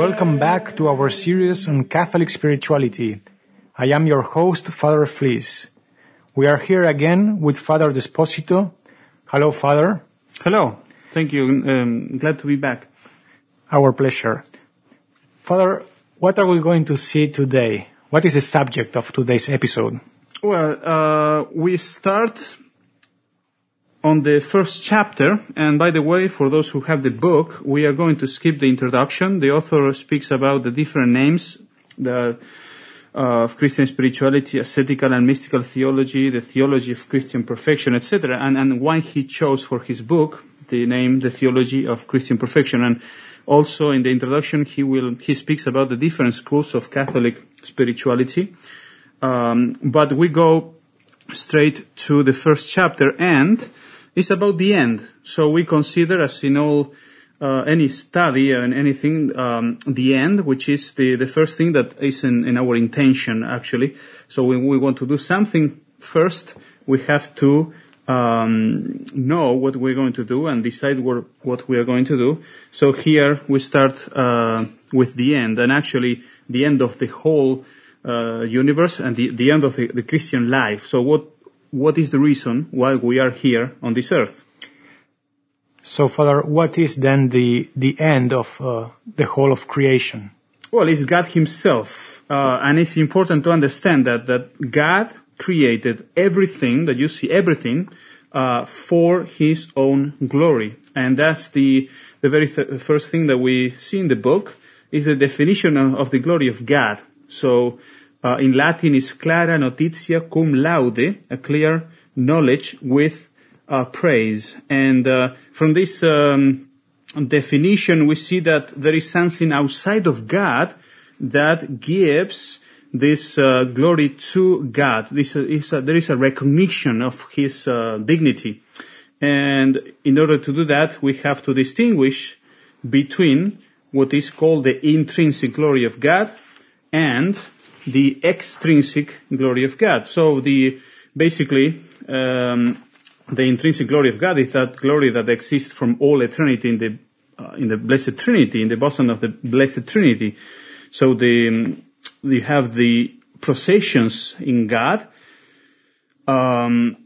Welcome back to our series on Catholic spirituality. I am your host, Father Fleece. We are here again with Father Desposito. Hello, Father. Hello. Thank you. Um, glad to be back. Our pleasure. Father, what are we going to see today? What is the subject of today's episode? Well, uh, we start on the first chapter, and by the way, for those who have the book, we are going to skip the introduction. The author speaks about the different names the, uh, of Christian spirituality, ascetical and mystical theology, the theology of Christian perfection, etc., and, and why he chose for his book the name, the theology of Christian perfection. And also in the introduction, he will, he speaks about the different schools of Catholic spirituality. Um, but we go straight to the first chapter and it's about the end. So we consider as in all uh, any study and anything, um, the end, which is the, the first thing that is in, in our intention actually. So when we want to do something first, we have to um, know what we're going to do and decide what, what we are going to do. So here we start uh, with the end, and actually the end of the whole uh, universe and the, the end of the, the Christian life. So what what is the reason why we are here on this earth? So, Father, what is then the the end of uh, the whole of creation? Well, it's God Himself, uh, and it's important to understand that that God created everything that you see, everything uh, for His own glory, and that's the the very th- first thing that we see in the book is the definition of, of the glory of God. So uh, in Latin is clara notitia cum laude, a clear knowledge with uh, praise. And uh, from this um, definition, we see that there is something outside of God that gives this uh, glory to God. This is a, there is a recognition of His uh, dignity. And in order to do that, we have to distinguish between what is called the intrinsic glory of God and the extrinsic glory of God. So the basically um, the intrinsic glory of God is that glory that exists from all eternity in the uh, in the blessed Trinity, in the bosom of the blessed Trinity. So the um, you have the processions in God. Um,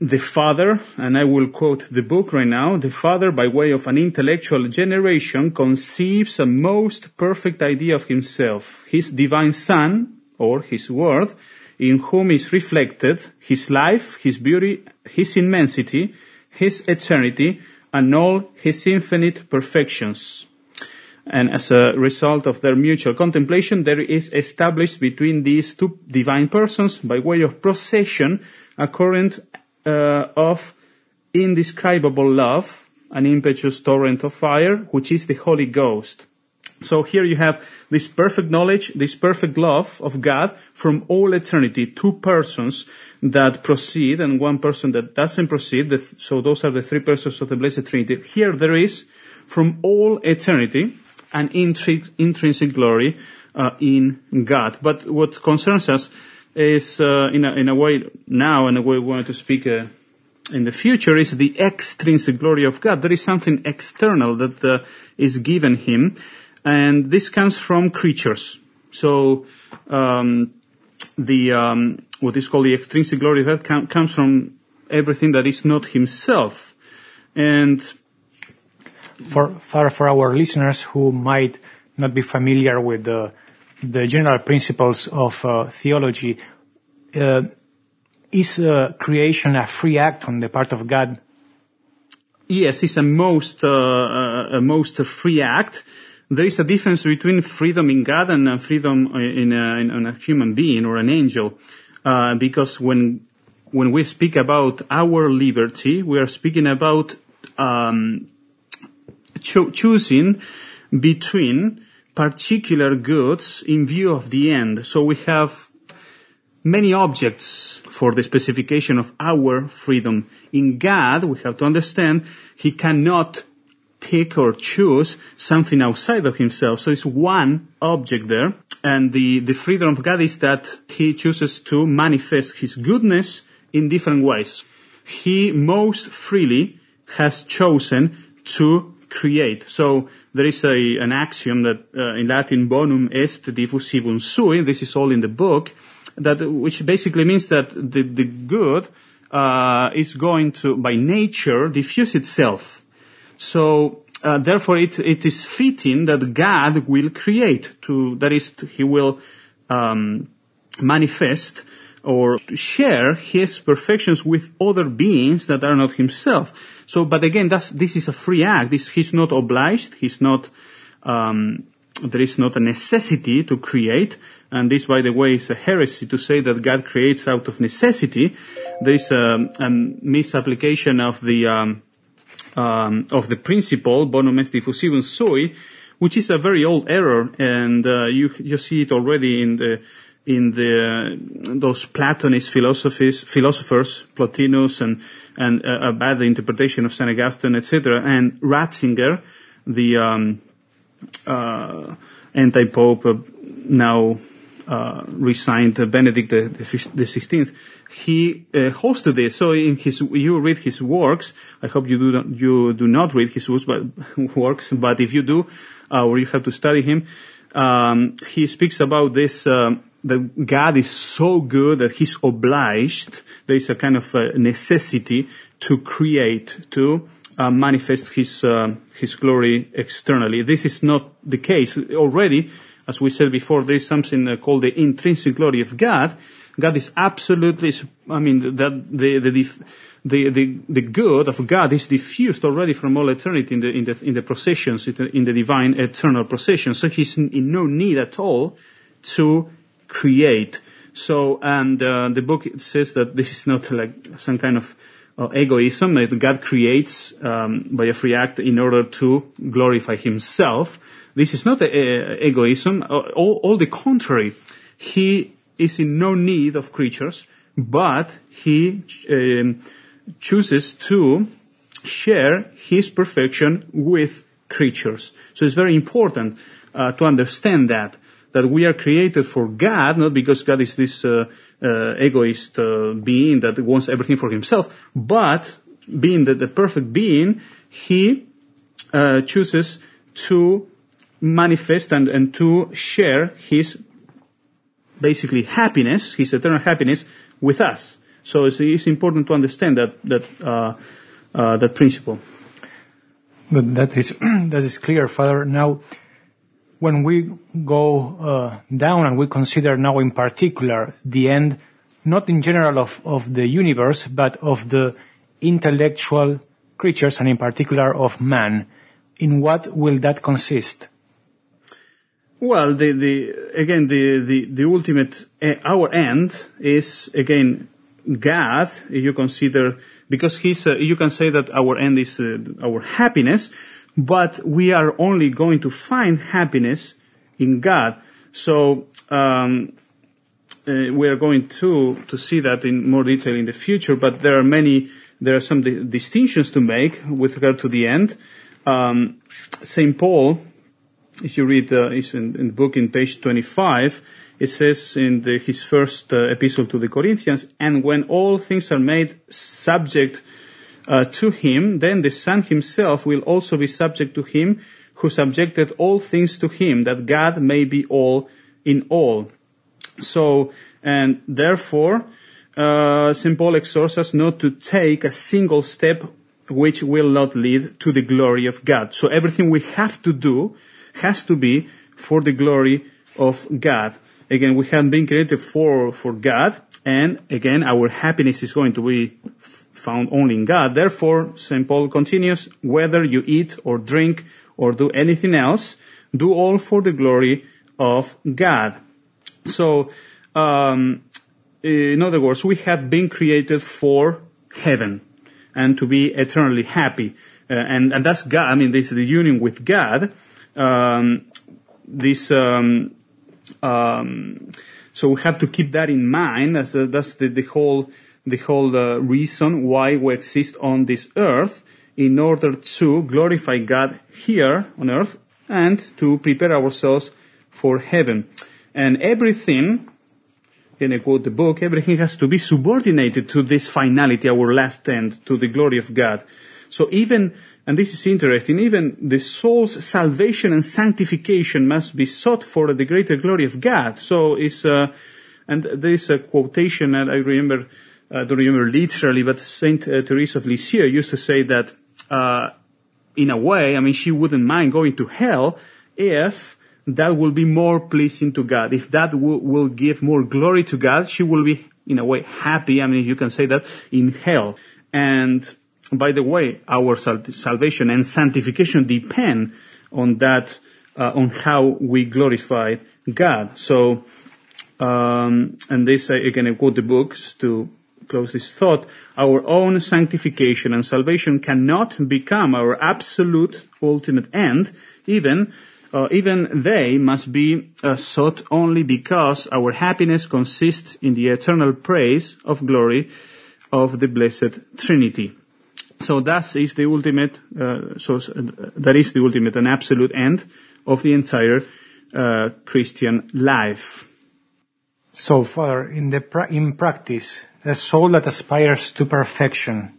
the Father, and I will quote the book right now, the Father, by way of an intellectual generation, conceives a most perfect idea of himself, his divine Son, or his Word, in whom is reflected his life, his beauty, his immensity, his eternity, and all his infinite perfections. And as a result of their mutual contemplation, there is established between these two divine persons, by way of procession, a current of indescribable love, an impetuous torrent of fire, which is the Holy Ghost. So here you have this perfect knowledge, this perfect love of God from all eternity, two persons that proceed and one person that doesn't proceed. So those are the three persons of the Blessed Trinity. Here there is from all eternity an intrinsic glory uh, in God. But what concerns us is, uh, in, a, in a way now, and a way we want to speak uh, in the future, is the extrinsic glory of God. There is something external that uh, is given Him and this comes from creatures. So um, the um, what is called the extrinsic glory of God com- comes from everything that is not Himself, and for for for our listeners who might not be familiar with the, the general principles of uh, theology, uh, is uh, creation a free act on the part of God? Yes, it's a most uh, a most free act. There is a difference between freedom in God and freedom in a, in a, human being or an angel, uh, because when when we speak about our liberty, we are speaking about um, cho- choosing between particular goods in view of the end. So we have many objects for the specification of our freedom. In God, we have to understand He cannot pick or choose something outside of himself. So it's one object there. And the, the freedom of God is that he chooses to manifest his goodness in different ways. He most freely has chosen to create. So there is a, an axiom that uh, in Latin bonum est diffusivum sui, this is all in the book, that which basically means that the, the good uh, is going to, by nature, diffuse itself. So uh, therefore, it, it is fitting that God will create. To that is, He will um, manifest or share his perfections with other beings that are not himself. So, but again, this is a free act. This, he's not obliged. He's not, um, there is not a necessity to create. And this, by the way, is a heresy to say that God creates out of necessity. There is a, a misapplication of the, um, um, of the principle, bonum est diffusivum sui, which is a very old error, and uh, you you see it already in the in the those Platonist philosophies, philosophers, Plotinus, and and uh, about the interpretation of Saint Augustine, etc., and Ratzinger, the um, uh, anti-pope, uh, now uh, resigned Benedict the, the 16th, he uh, hosted this. So in his, you read his works. I hope you do not, you do not read his works, but works. But if you do, uh, or you have to study him, um, he speaks about this. Um, that God is so good that He's obliged. There is a kind of a necessity to create, to uh, manifest His uh, His glory externally. This is not the case already. As we said before, there is something uh, called the intrinsic glory of God. God is absolutely, I mean, that the, the, the, the, the good of God is diffused already from all eternity in the, in the, in the processions, in the divine eternal processions. So he's in no need at all to create. So, and uh, the book says that this is not like some kind of uh, egoism that God creates um, by a free act in order to glorify Himself. This is not a, a, egoism. All, all the contrary. He is in no need of creatures, but He um, chooses to share His perfection with creatures. So it's very important uh, to understand that that we are created for God, not because God is this uh, uh, egoist uh, being that wants everything for himself, but being the, the perfect being, he uh, chooses to manifest and, and to share his basically happiness, his eternal happiness, with us. So it's, it's important to understand that that uh, uh, that principle. But that is that is clear, Father. Now when we go uh, down and we consider now in particular the end, not in general of, of the universe, but of the intellectual creatures and in particular of man, in what will that consist? Well, the, the, again, the, the, the ultimate, uh, our end is, again, God, you consider, because he's, uh, you can say that our end is uh, our happiness, but we are only going to find happiness in God. So um, uh, we are going to to see that in more detail in the future. But there are many, there are some di- distinctions to make with regard to the end. Um, Saint Paul, if you read uh, in, in, the book in page 25, it says in the, his first uh, epistle to the Corinthians, and when all things are made subject uh, to him, then the Son himself will also be subject to him who subjected all things to him, that God may be all in all. So, and therefore, uh, St. Paul exhorts us not to take a single step which will not lead to the glory of God. So everything we have to do has to be for the glory of God. Again, we have been created for, for God, and again, our happiness is going to be found only in God. Therefore, St. Paul continues, whether you eat or drink or do anything else, do all for the glory of God. So, um, in other words, we have been created for heaven and to be eternally happy. Uh, and, and that's God. I mean, this is the union with God. Um, this, um, um, so we have to keep that in mind. As uh, that's the, the whole, the whole uh, reason why we exist on this earth in order to glorify God here on earth and to prepare ourselves for heaven. And everything, and I quote the book, everything has to be subordinated to this finality, our last end, to the glory of God. So even, and this is interesting, even the soul's salvation and sanctification must be sought for the greater glory of God. So it's, uh, and there is a quotation that I remember, I don't remember literally, but Saint uh, Teresa of Lisieux used to say that, uh, in a way, I mean, she wouldn't mind going to hell if that will be more pleasing to God. If that will, will give more glory to God, she will be, in a way, happy. I mean, you can say that in hell. And by the way, our sal- salvation and sanctification depend on that, uh, on how we glorify God. So, um, and this, uh, again, I quote the books to close this thought. Our own sanctification and salvation cannot become our absolute ultimate end, even uh, even they must be uh, sought only because our happiness consists in the eternal praise of glory of the blessed Trinity. So that is the ultimate, uh, so uh, that is the ultimate and absolute end of the entire uh, Christian life. So, Father, in the pra- in practice, a soul that aspires to perfection,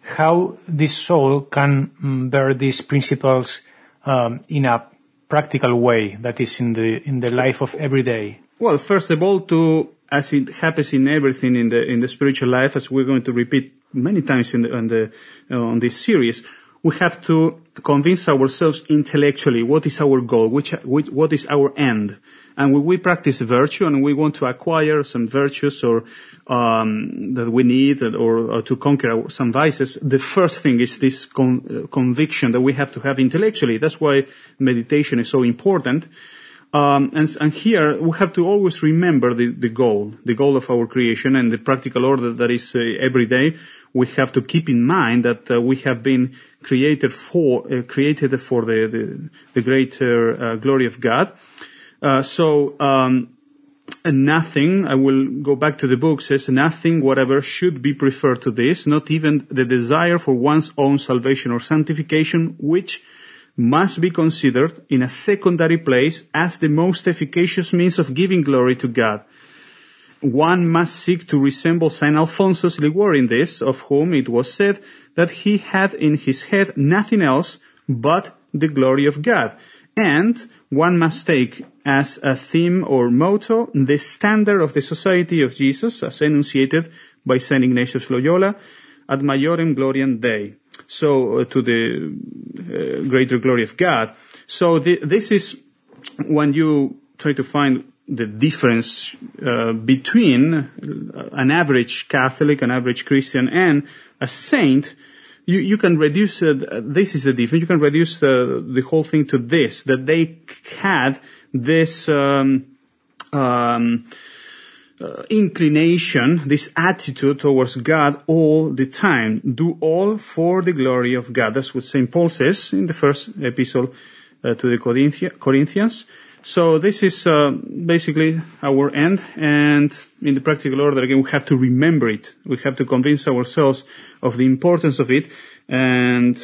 how this soul can mm, bear these principles um, in a practical way that is in the in the life of every day? Well, first of all, to as it happens in everything in the in the spiritual life, as we're going to repeat many times in the, on the uh, on this series, we have to convince ourselves intellectually what is our goal, which, which what is our end. And when we practice virtue and we want to acquire some virtues or um, that we need or, or to conquer our, some vices, the first thing is this con- uh, conviction that we have to have intellectually. That's why meditation is so important. Um, and, and, here we have to always remember the, the, goal, the goal of our creation and the practical order that is uh, every day. We have to keep in mind that uh, we have been created for uh, created for the the, the greater uh, glory of God. Uh, so um, nothing. I will go back to the book. Says nothing, whatever, should be preferred to this. Not even the desire for one's own salvation or sanctification, which must be considered in a secondary place as the most efficacious means of giving glory to God. One must seek to resemble Saint Alphonsus Liguori in this, of whom it was said that he had in his head nothing else but the glory of God. And one must take as a theme or motto the standard of the Society of Jesus as enunciated by Saint Ignatius Loyola, ad majorem gloriam Dei so uh, to the uh, greater glory of God. So the, this is when you try to find the difference uh, between uh, an average Catholic, an average Christian, and a saint. You, you can reduce, uh, this is the difference, you can reduce uh, the whole thing to this, that they had this, um, um, uh, inclination, this attitude towards God all the time. Do all for the glory of God. That's what St. Paul says in the first epistle uh, to the Corinthians. So this is uh, basically our end, and in the practical order, again, we have to remember it. We have to convince ourselves of the importance of it, and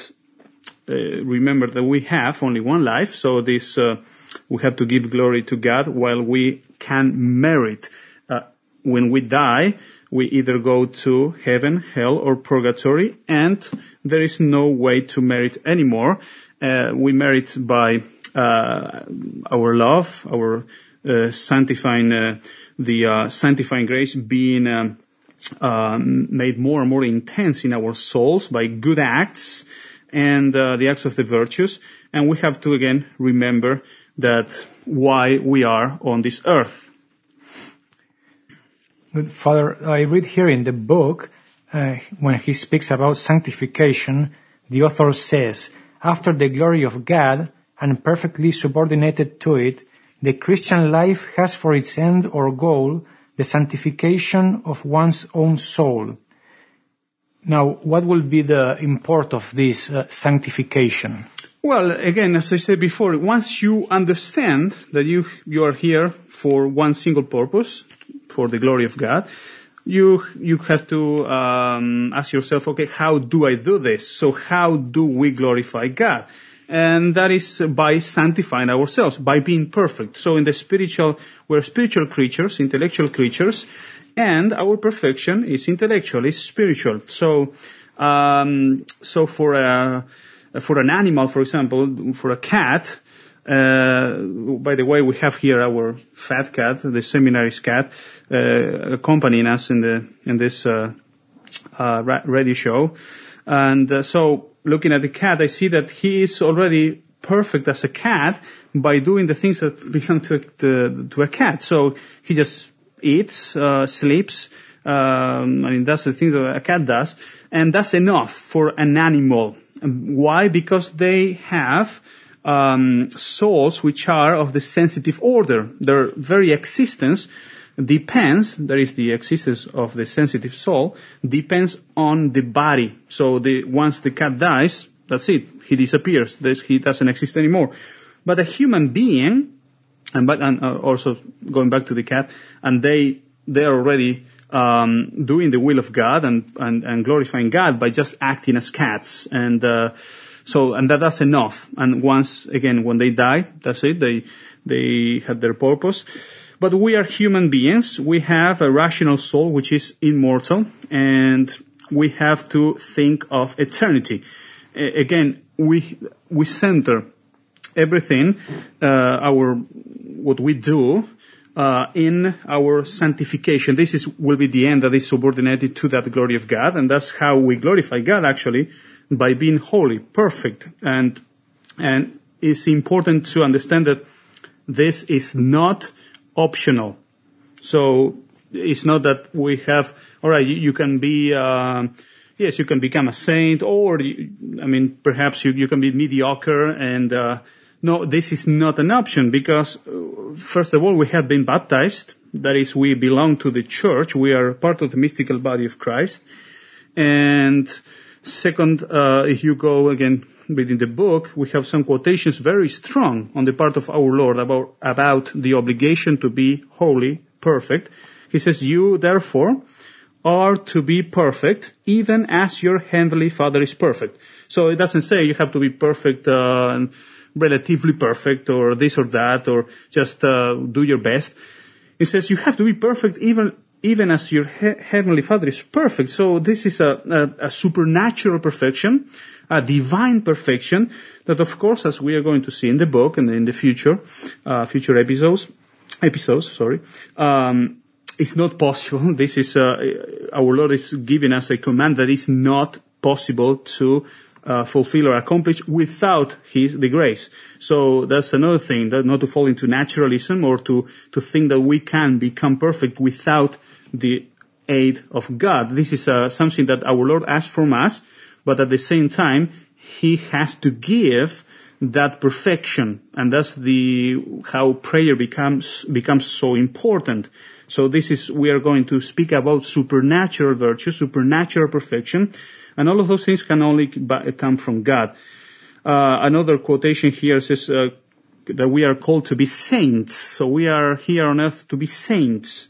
uh, remember that we have only one life. So this, uh, we have to give glory to God while we can merit when we die, we either go to heaven, hell, or purgatory, and there is no way to merit anymore. Uh, we merit by uh, our love, our uh, sanctifying, uh, the sanctifying grace being um, made more and more intense in our souls by good acts and the acts of the virtues. And we have to again remember that why we are on this earth. Father, I read here in the book, uh, when he speaks about sanctification, the author says, after the glory of God and perfectly subordinated to it, the Christian life has for its end or goal the sanctification of one's own soul. Now, what will be the import of this uh, sanctification? Well, again, as I said before, once you understand that you, you are here for one single purpose, for the glory of God, you, you have to um, ask yourself, okay, how do I do this? So how do we glorify God? and that is by sanctifying ourselves, by being perfect. So in the spiritual, we're spiritual creatures, intellectual creatures, and our perfection is intellectual, is spiritual. So, um, so for a, for an animal, for example, for a cat, uh, by the way, we have here our fat cat, the seminary's cat, uh, accompanying us in the in this uh, uh radio show, and uh, so looking at the cat, I see that he is already perfect as a cat by doing the things that belong to, to, to a cat. So he just eats, uh, sleeps, um, I mean, that's the thing that a cat does, and that's enough for an animal. Why? Because they have um, souls which are of the sensitive order. Their very existence depends, that is the existence of the sensitive soul, depends on the body. So the, once the cat dies, that's it. He disappears. He doesn't exist anymore. But a human being, and, but, and uh, also going back to the cat, and they, they're already, um, doing the will of God and, and, and glorifying God by just acting as cats. And, uh, so, and that, that's enough. And once, again, when they die, that's it. They, they had their purpose. But we are human beings. We have a rational soul which is immortal and we have to think of eternity. again, we, we center everything, uh, our, what we do, uh, in our sanctification. This is, will be the end that is subordinated to that glory of God, and that's how we glorify God actually, by being holy, perfect, and, and it's important to understand that this is not optional. So it's not that we have, all right, you, you can be, uh, yes, you can become a saint, or you, I mean, perhaps you, you can be mediocre and, uh, no, this is not an option because, uh, first of all, we have been baptized. That is, we belong to the church. We are part of the mystical body of Christ. And second, uh, if you go again reading the book, we have some quotations very strong on the part of our Lord about, about the obligation to be holy, perfect. He says, you therefore are to be perfect, even as your heavenly Father is perfect. So it doesn't say you have to be perfect, uh, relatively perfect, or this or that, or just uh, do your best. It says you have to be perfect, even even as your he- heavenly Father is perfect. So this is a, a, a supernatural perfection a divine perfection that of course as we are going to see in the book and in the future, uh, future episodes, episodes, sorry, um, it's not possible. This is, uh, our Lord is giving us a command that is not possible to uh, fulfill or accomplish without His the grace. So that's another thing that not to fall into naturalism or to to think that we can become perfect without the aid of God. This is uh, something that our Lord asks from us but at the same time, he has to give that perfection. And that's the, how prayer becomes, becomes so important. So this is, we are going to speak about supernatural virtue, supernatural perfection, and all of those things can only come from God. Uh, another quotation here says uh, that we are called to be saints. So we are here on earth to be saints.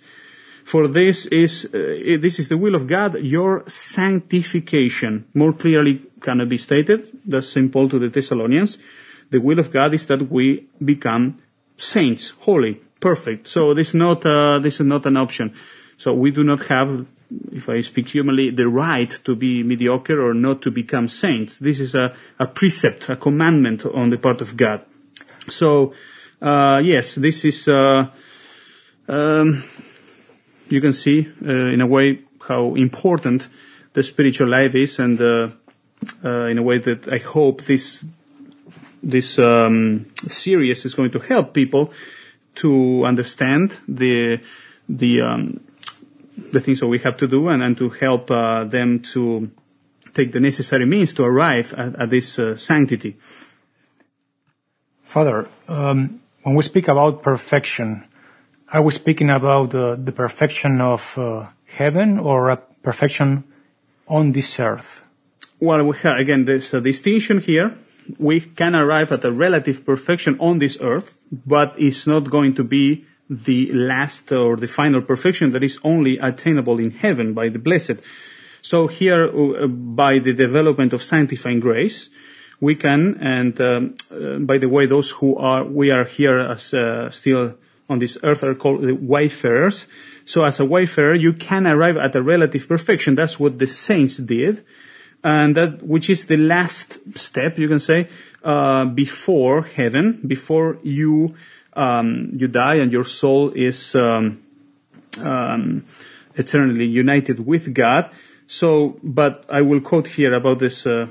For this is, uh, this is the will of God, your sanctification. More clearly cannot be stated. That's St. Paul to the Thessalonians. The will of God is that we become saints, holy, perfect. So this is not, uh, this is not an option. So we do not have, if I speak humanly, the right to be mediocre or not to become saints. This is a, a precept, a commandment on the part of God. So, uh, yes, this is, uh, um, you can see uh, in a way how important the spiritual life is and uh, uh, in a way that I hope this this um, series is going to help people to understand the the um, the things that we have to do and, and to help uh, them to take the necessary means to arrive at, at this uh, sanctity. Father, um, when we speak about perfection, are we speaking about uh, the perfection of uh, heaven or a perfection on this earth? Well, we have, again, there's a distinction here. We can arrive at a relative perfection on this earth, but it's not going to be the last or the final perfection that is only attainable in heaven by the blessed. So here, uh, by the development of sanctifying grace, we can, and um, uh, by the way, those who are, we are here as uh, still on this earth are called the wayfarers. So as a wayfarer, you can arrive at a relative perfection. That's what the saints did. And that, which is the last step, you can say, uh, before heaven, before you, um, you die and your soul is, um, um, eternally united with God. So, but I will quote here about this, uh,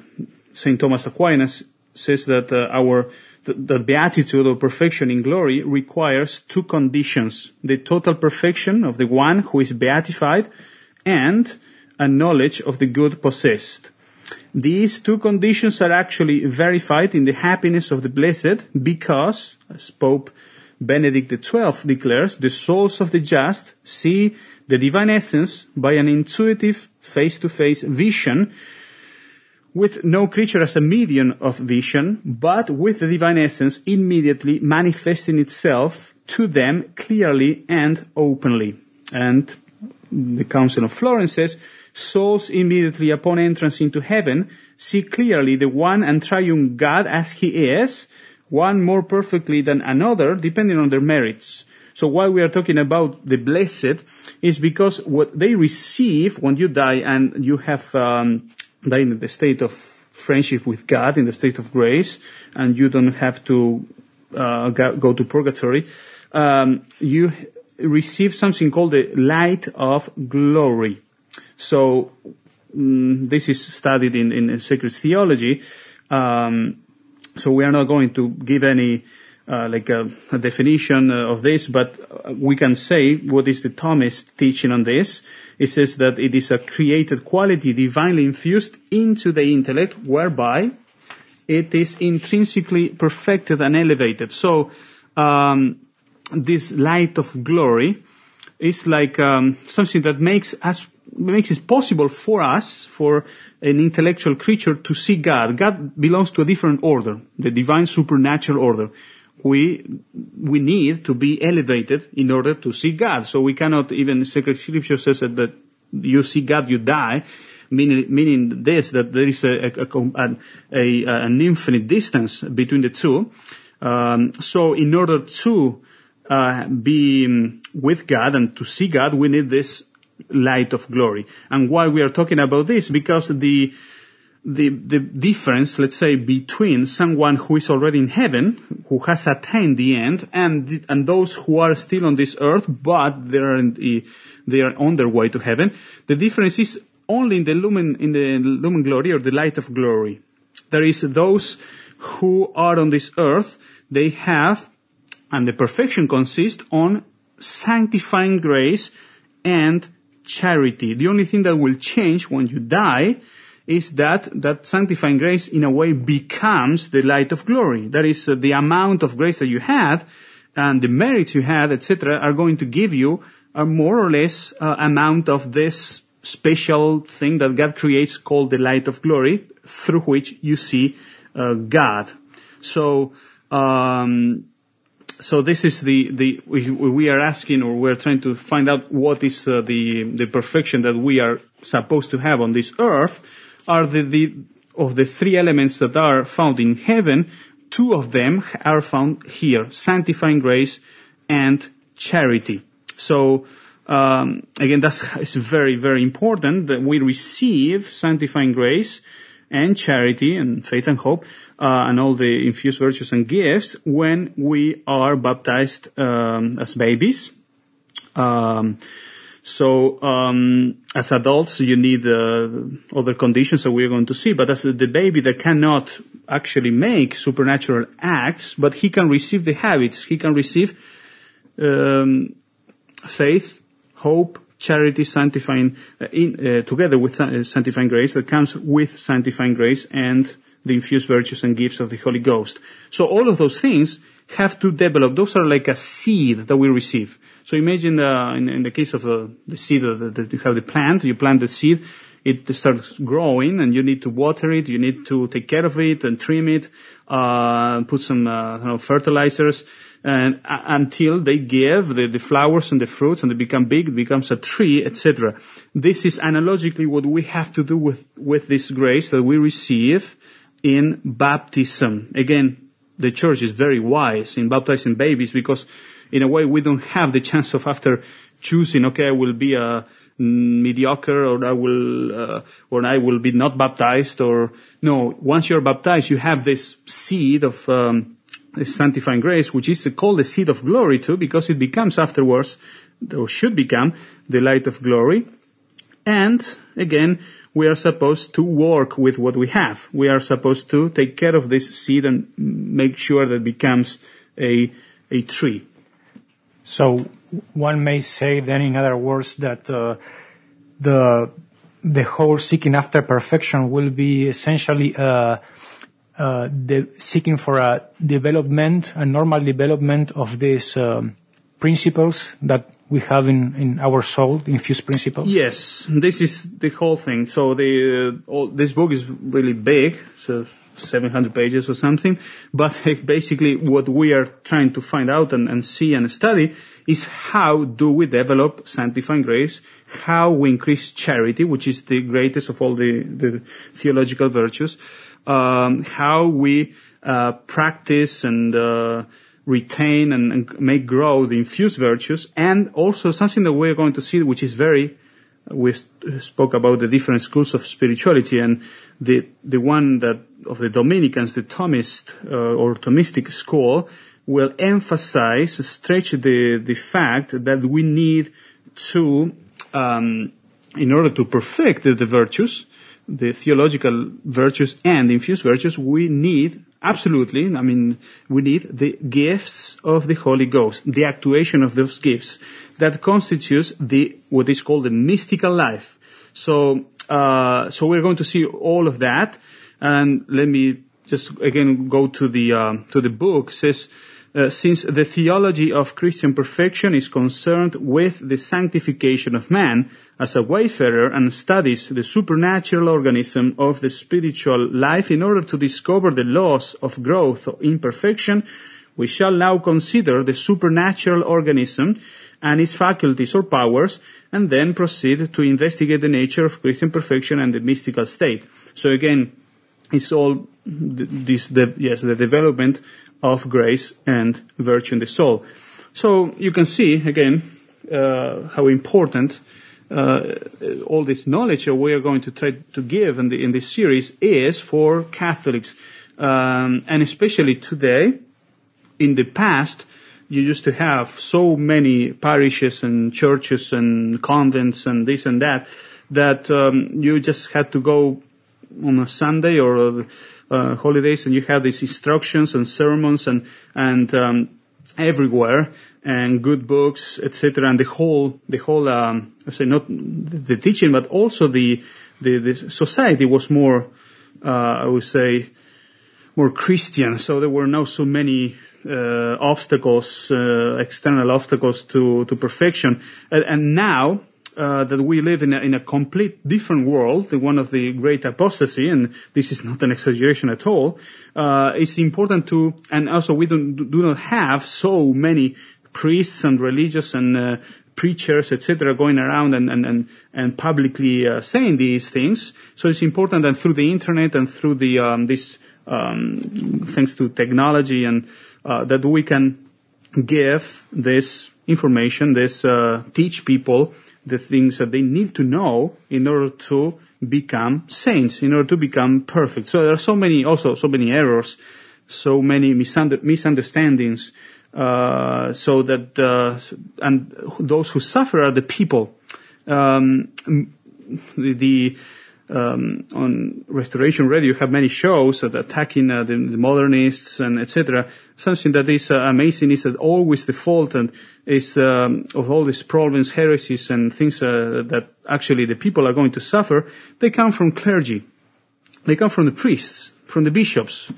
St. Thomas Aquinas says that uh, our the, beatitude or perfection in glory requires two conditions: the total perfection of the one who is beatified, and a knowledge of the good possessed. These two conditions are actually verified in the happiness of the blessed because, as Pope Benedict XII declares, the souls of the just see the divine essence by an intuitive face-to-face vision with no creature as a medium of vision, but with the divine essence immediately manifesting itself to them clearly and openly. And the Council of Florence says, souls immediately upon entrance into heaven see clearly the one and triune God as he is, one more perfectly than another, depending on their merits. So why we are talking about the blessed is because what they receive when you die and you have um, die in the state of friendship with God, in the state of grace, and you don't have to uh, go to purgatory, um, you receive something called the light of glory. So mm, this is studied in, in sacred theology. Um, so we are not going to give any uh, like a, a definition of this, but we can say what is the Thomist teaching on this it says that it is a created quality divinely infused into the intellect whereby it is intrinsically perfected and elevated. So, um, this light of glory is like um, something that makes us makes it possible for us, for an intellectual creature, to see God. God belongs to a different order, the divine supernatural order we we need to be elevated in order to see God. So we cannot even sacred scripture says that, you see God, you die. Meaning, meaning this, that there is a, a, a, an infinite distance between the two. Um, so in order to uh, be with God and to see God, we need this light of glory. And why we are talking about this? Because the the, the difference, let's say, between someone who is already in heaven, who has attained the end, and, and those who are still on this earth, but they are, the, they are on their way to heaven, the difference is only in the lumen, in the lumen glory or the light of glory. There is those who are on this earth, they have, and the perfection consists on sanctifying grace and charity. The only thing that will change when you die is that that sanctifying grace in a way becomes the light of glory. That is uh, the amount of grace that you had and the merits you had, etc., are going to give you a more or less uh, amount of this special thing that God creates called the light of glory through which you see uh, God. So, um, so this is the, the, we, are asking or we're trying to find out what is uh, the, the perfection that we are supposed to have on this earth are the, the, of the three elements that are found in heaven, two of them are found here, sanctifying grace and charity. So, um, again, that's it's very, very important that we receive sanctifying grace and charity and faith and hope uh, and all the infused virtues and gifts when we are baptized um, as babies. Um, So um, as adults, you need uh, other conditions that we're going to see. But as the baby that cannot actually make supernatural acts, but he can receive the habits. He can receive um, faith, hope, charity, sanctifying, uh, in, uh, together with uh, sanctifying grace that comes with sanctifying grace and the infused virtues and gifts of the Holy Ghost. So all of those things have to develop. Those are like a seed that we receive. So imagine uh, in, in, the case of uh, the seed that you have the plant, you plant the seed, it starts growing and you need to water it, you need to take care of it and trim it, uh, put some uh, you know, fertilizers, and uh, until they give the, the flowers and the fruits and they become big, it becomes a tree, etc. This is analogically what we have to do with, with this grace that we receive in baptism. Again, the church is very wise in baptizing babies because in a way we don't have the chance of after choosing, okay, I will be a mediocre or I will, uh, or I will be not baptized or no, once you're baptized, you have this seed of, um, sanctifying grace, which is called the seed of glory too, because it becomes afterwards, or should become, the light of glory. And again, we are supposed to work with what we have. We are supposed to take care of this seed and make sure that it becomes a, a tree. So one may say then, in other words, that uh, the the whole seeking after perfection will be essentially uh, uh, the seeking for a development, a normal development of these um, principles that we have in, in our soul, infused principles. Yes, this is the whole thing. So the uh, all, this book is really big, so 700 pages or something. But basically what we are trying to find out and, and see and study is how do we develop sanctifying grace, how we increase charity, which is the greatest of all the, the theological virtues, um, how we uh, practice and uh, retain and, and, make grow the infused virtues, and also something that we're going to see, which is very we spoke about the different schools of spirituality and the the one that of the Dominicans, the Thomist uh, or Thomistic school, will emphasize, stretch the the fact that we need to, um, in order to perfect the, the virtues, the theological virtues and infused virtues, we need absolutely, I mean, we need the gifts of the Holy Ghost, the actuation of those gifts that constitutes the, what is called the mystical life. So, uh, so we're going to see all of that. And let me just again go to the, uh, to the book. It says, uh, since the theology of Christian perfection is concerned with the sanctification of man as a wayfarer and studies the supernatural organism of the spiritual life in order to discover the laws of growth or imperfection, we shall now consider the supernatural organism and its faculties or powers, and then proceed to investigate the nature of Christian perfection and the mystical state. So again, it's all this, the, yes, the development of grace and virtue in the soul. So you can see again uh, how important uh, all this knowledge that we are going to try to give in, the, in this series is for Catholics, um, and especially today. In the past, you used to have so many parishes and churches and convents and this and that that um, you just had to go on a Sunday or uh, holidays and you have these instructions and sermons and and um, everywhere and good books etc and the whole the whole um, I say not the teaching but also the the, the society was more uh, I would say more Christian so there were not so many uh, obstacles, uh, external obstacles to, to perfection. And, and now, uh, that we live in a, in a complete different world, one of the great apostasy, and this is not an exaggeration at all, uh, it's important to, and also we don't, do not have so many priests and religious and uh, preachers, etc., going around and, and, and, and publicly uh, saying these things. So it's important that through the internet and through the, um, this, um, thanks to technology and uh, that we can give this information, this uh, teach people the things that they need to know in order to become saints, in order to become perfect. So there are so many, also so many errors, so many misunder- misunderstandings Uh, so that uh, and those who suffer are the people. Um, the um, on Restoration Radio, you have many shows that attacking uh, the, the, modernists and etc. Something that is uh, amazing is that always the fault and is um, of all these problems, heresies, and things uh, that actually the people are going to suffer. They come from clergy. They come from the priests, from the bishops,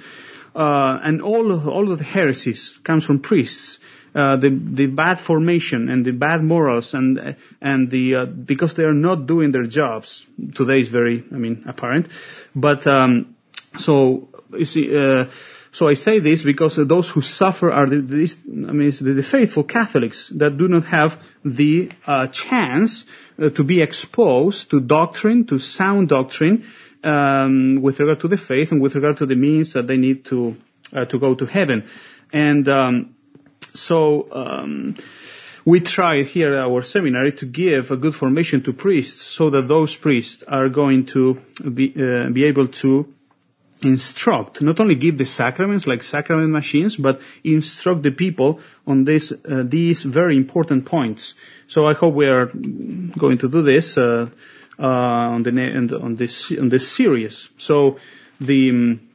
uh, and all of all of the heresies comes from priests. Uh, the the bad formation and the bad morals and and the uh, because they are not doing their jobs today is very I mean apparent, but um, so you see. Uh, so I say this because those who suffer are the, the I mean, the, the, faithful Catholics that do not have the uh, chance uh, to be exposed to doctrine, to sound doctrine, um, with regard to the faith and with regard to the means that they need to uh, to go to heaven. And um, so um, we try here at our seminary to give a good formation to priests so that those priests are going to be, uh, be able to instruct, not only give the sacraments like sacrament machines, but instruct the people on this, uh, these very important points. So I hope we are going to do this uh, uh on the on this on this series. So the um,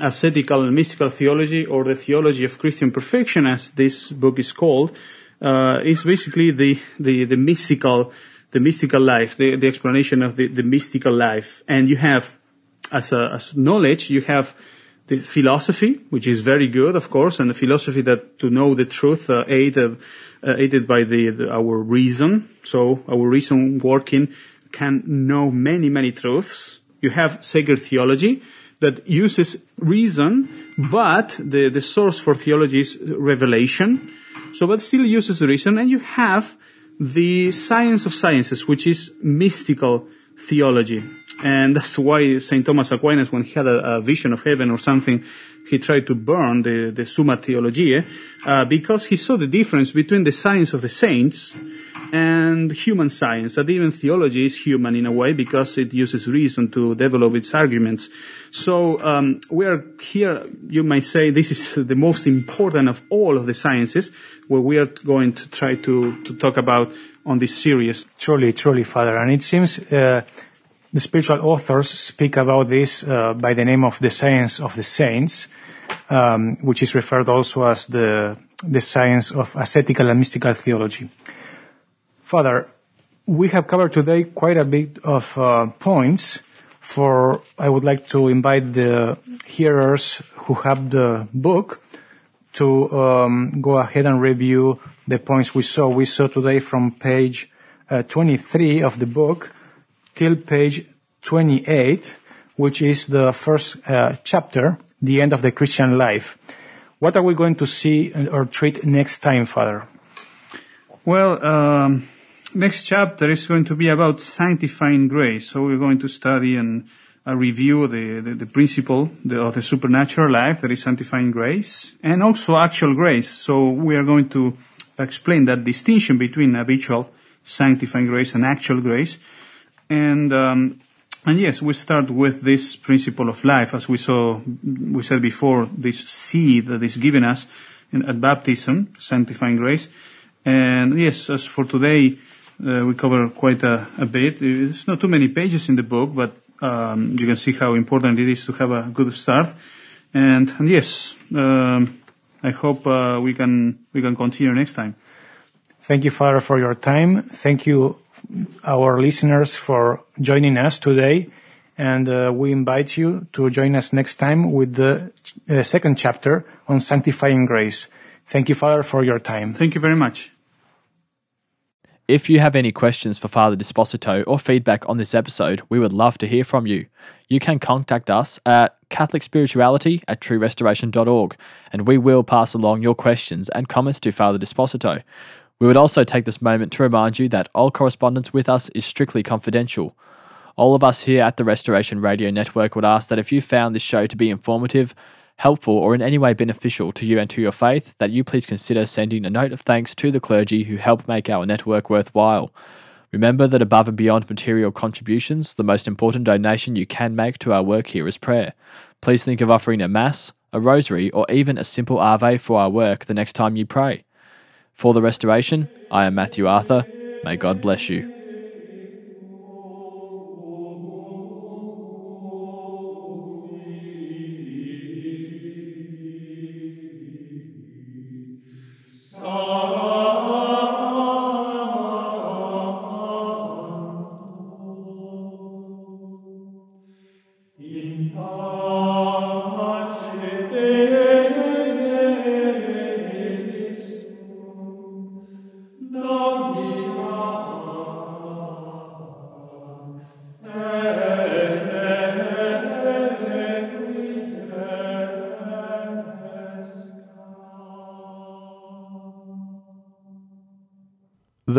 ascetical and mystical theology, or the theology of Christian perfection, as this book is called, uh, is basically the, the, the mystical, the mystical life, the, the explanation of the, the mystical life. And you have, as a, as knowledge, you have the philosophy, which is very good, of course, and the philosophy that to know the truth, uh, aided, uh, aided by the, the, our reason. So our reason working can know many, many truths. You have sacred theology, that uses reason, but the, the source for theology is revelation. So, but still uses reason, and you have the science of sciences, which is mystical theology. And that's why St. Thomas Aquinas, when he had a, a, vision of heaven or something, he tried to burn the, the Summa Theologiae, uh, because he saw the difference between the science of the saints and human science, that even theology is human in a way because it uses reason to develop its arguments. So um, we are here, you might say, this is the most important of all of the sciences, where we are going to try to, to talk about on this series. Truly, truly, Father. And it seems uh, the spiritual authors speak about this uh, by the name of the science of the saints, um, which is referred also as the the science of ascetical and mystical theology. Father, we have covered today quite a bit of uh, points. For I would like to invite the hearers who have the book to um, go ahead and review the points we saw. We saw today from page uh, 23 of the book till page 28, which is the first uh, chapter, the end of the Christian life. What are we going to see or treat next time, Father? Well, um next chapter is going to be about sanctifying grace. So we're going to study and uh, review the, the, the principle the, of the supernatural life that is sanctifying grace and also actual grace. So we are going to explain that distinction between habitual sanctifying grace and actual grace. And, um, and yes, we start with this principle of life, as we saw, we said before, this seed that is given us in, at baptism, sanctifying grace. And yes, as for today, uh, we cover quite a, a, bit. It's not too many pages in the book, but um, you can see how important it is to have a good start. And, and yes, um, I hope uh, we can we can continue next time. Thank you, Father, for your time. Thank you, our listeners, for joining us today. And uh, we invite you to join us next time with the uh, second chapter on sanctifying grace. Thank you, Father, for your time. Thank you very much. If you have any questions for Father Despósito or feedback on this episode, we would love to hear from you. You can contact us at catholicspirituality at truerestoration.org and we will pass along your questions and comments to Father Despósito. We would also take this moment to remind you that all correspondence with us is strictly confidential. All of us here at the Restoration Radio Network would ask that if you found this show to be informative, helpful, or in any way beneficial to you and to your faith, that you please consider sending a note of thanks to the clergy who help make our network worthwhile. Remember that above and beyond material contributions, the most important donation you can make to our work here is prayer. Please think of offering a Mass, a rosary, or even a simple Ave for our work the next time you pray. For the Restoration, I am Matthew Arthur. May God bless you.